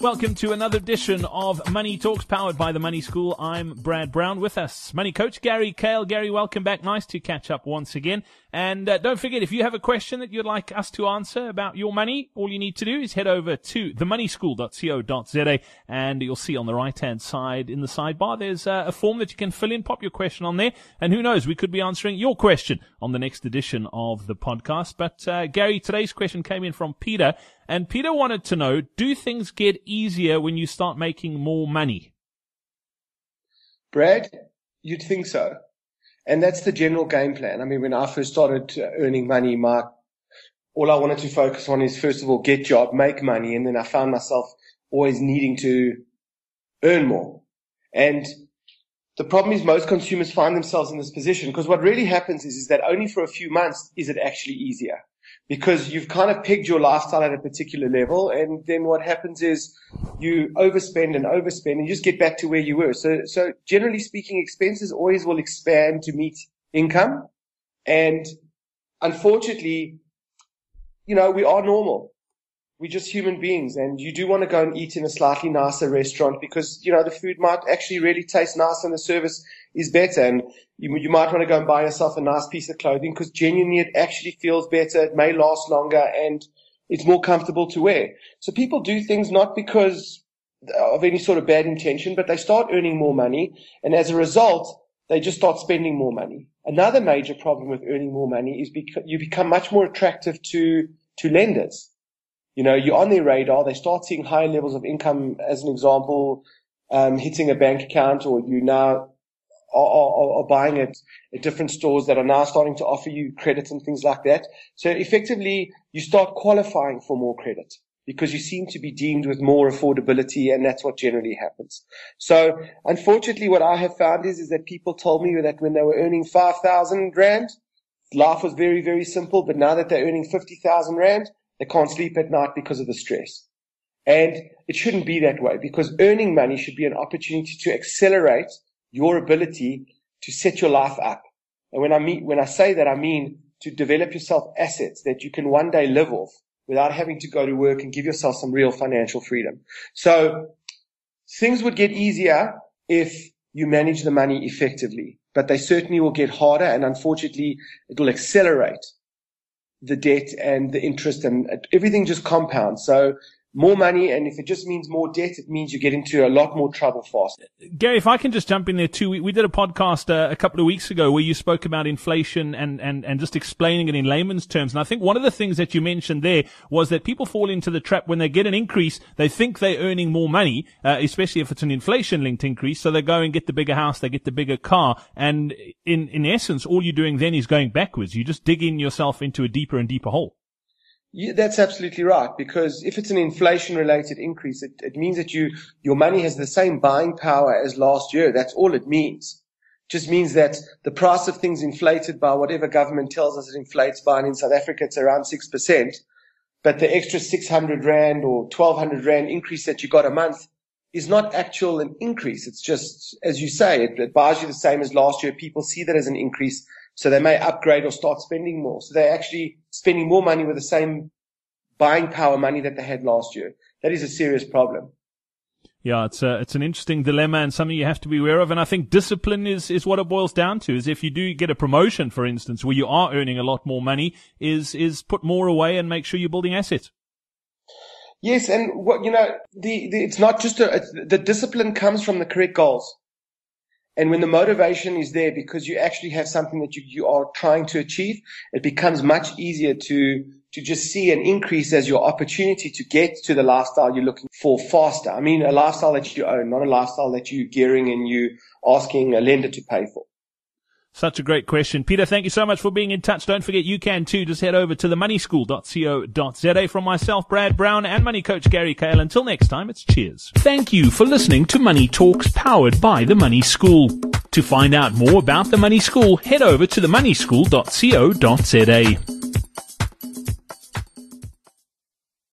Welcome to another edition of Money Talks powered by the Money School. I'm Brad Brown with us. Money coach Gary Kayle. Gary, welcome back. Nice to catch up once again. And uh, don't forget, if you have a question that you'd like us to answer about your money, all you need to do is head over to themoneyschool.co.za and you'll see on the right hand side in the sidebar, there's uh, a form that you can fill in, pop your question on there. And who knows, we could be answering your question on the next edition of the podcast. But uh, Gary, today's question came in from Peter and Peter wanted to know, do things get easier when you start making more money? Brad, you'd think so. And that's the general game plan. I mean, when I first started uh, earning money, my, all I wanted to focus on is first of all, get job, make money. And then I found myself always needing to earn more. And the problem is most consumers find themselves in this position because what really happens is, is that only for a few months is it actually easier because you've kind of pegged your lifestyle at a particular level. And then what happens is you overspend and overspend and you just get back to where you were. So, so generally speaking, expenses always will expand to meet income. And unfortunately, you know, we are normal. We're just human beings and you do want to go and eat in a slightly nicer restaurant because, you know, the food might actually really taste nice and the service is better. And you, you might want to go and buy yourself a nice piece of clothing because genuinely it actually feels better. It may last longer and it's more comfortable to wear. So people do things not because of any sort of bad intention, but they start earning more money. And as a result, they just start spending more money. Another major problem with earning more money is because you become much more attractive to, to lenders you know, you're on their radar. They start seeing higher levels of income, as an example, um, hitting a bank account, or you now are, are, are, buying at, at different stores that are now starting to offer you credit and things like that. So effectively, you start qualifying for more credit because you seem to be deemed with more affordability, and that's what generally happens. So unfortunately, what I have found is is that people told me that when they were earning five thousand rand, life was very very simple. But now that they're earning fifty thousand rand, they can't sleep at night because of the stress. And it shouldn't be that way because earning money should be an opportunity to accelerate your ability to set your life up. And when I mean, when I say that, I mean to develop yourself assets that you can one day live off without having to go to work and give yourself some real financial freedom. So things would get easier if you manage the money effectively, but they certainly will get harder. And unfortunately, it will accelerate the debt and the interest and everything just compounds. So more money, and if it just means more debt, it means you get into a lot more trouble fast. Gary, if I can just jump in there too, we, we did a podcast uh, a couple of weeks ago where you spoke about inflation and, and, and just explaining it in layman's terms. And I think one of the things that you mentioned there was that people fall into the trap when they get an increase, they think they're earning more money, uh, especially if it's an inflation linked increase. So they go and get the bigger house, they get the bigger car. And in, in essence, all you're doing then is going backwards. You're just digging yourself into a deeper and deeper hole. Yeah, that's absolutely right. Because if it's an inflation related increase, it, it means that you, your money has the same buying power as last year. That's all it means. It just means that the price of things inflated by whatever government tells us it inflates by, and in South Africa it's around 6%. But the extra 600 Rand or 1200 Rand increase that you got a month is not actual an increase. It's just, as you say, it, it buys you the same as last year. People see that as an increase. So they may upgrade or start spending more. So they're actually spending more money with the same buying power money that they had last year. That is a serious problem. Yeah, it's a, it's an interesting dilemma and something you have to be aware of. And I think discipline is, is what it boils down to. Is if you do get a promotion, for instance, where you are earning a lot more money, is is put more away and make sure you're building assets. Yes, and what you know, the, the it's not just a, the discipline comes from the correct goals. And when the motivation is there because you actually have something that you, you are trying to achieve, it becomes much easier to, to just see an increase as your opportunity to get to the lifestyle you're looking for faster. I mean, a lifestyle that you own, not a lifestyle that you're gearing and you asking a lender to pay for. Such a great question. Peter, thank you so much for being in touch. Don't forget you can too. Just head over to themoneyschool.co.za from myself, Brad Brown, and money coach Gary Kayle. Until next time, it's cheers. Thank you for listening to Money Talks powered by The Money School. To find out more about The Money School, head over to themoneyschool.co.za.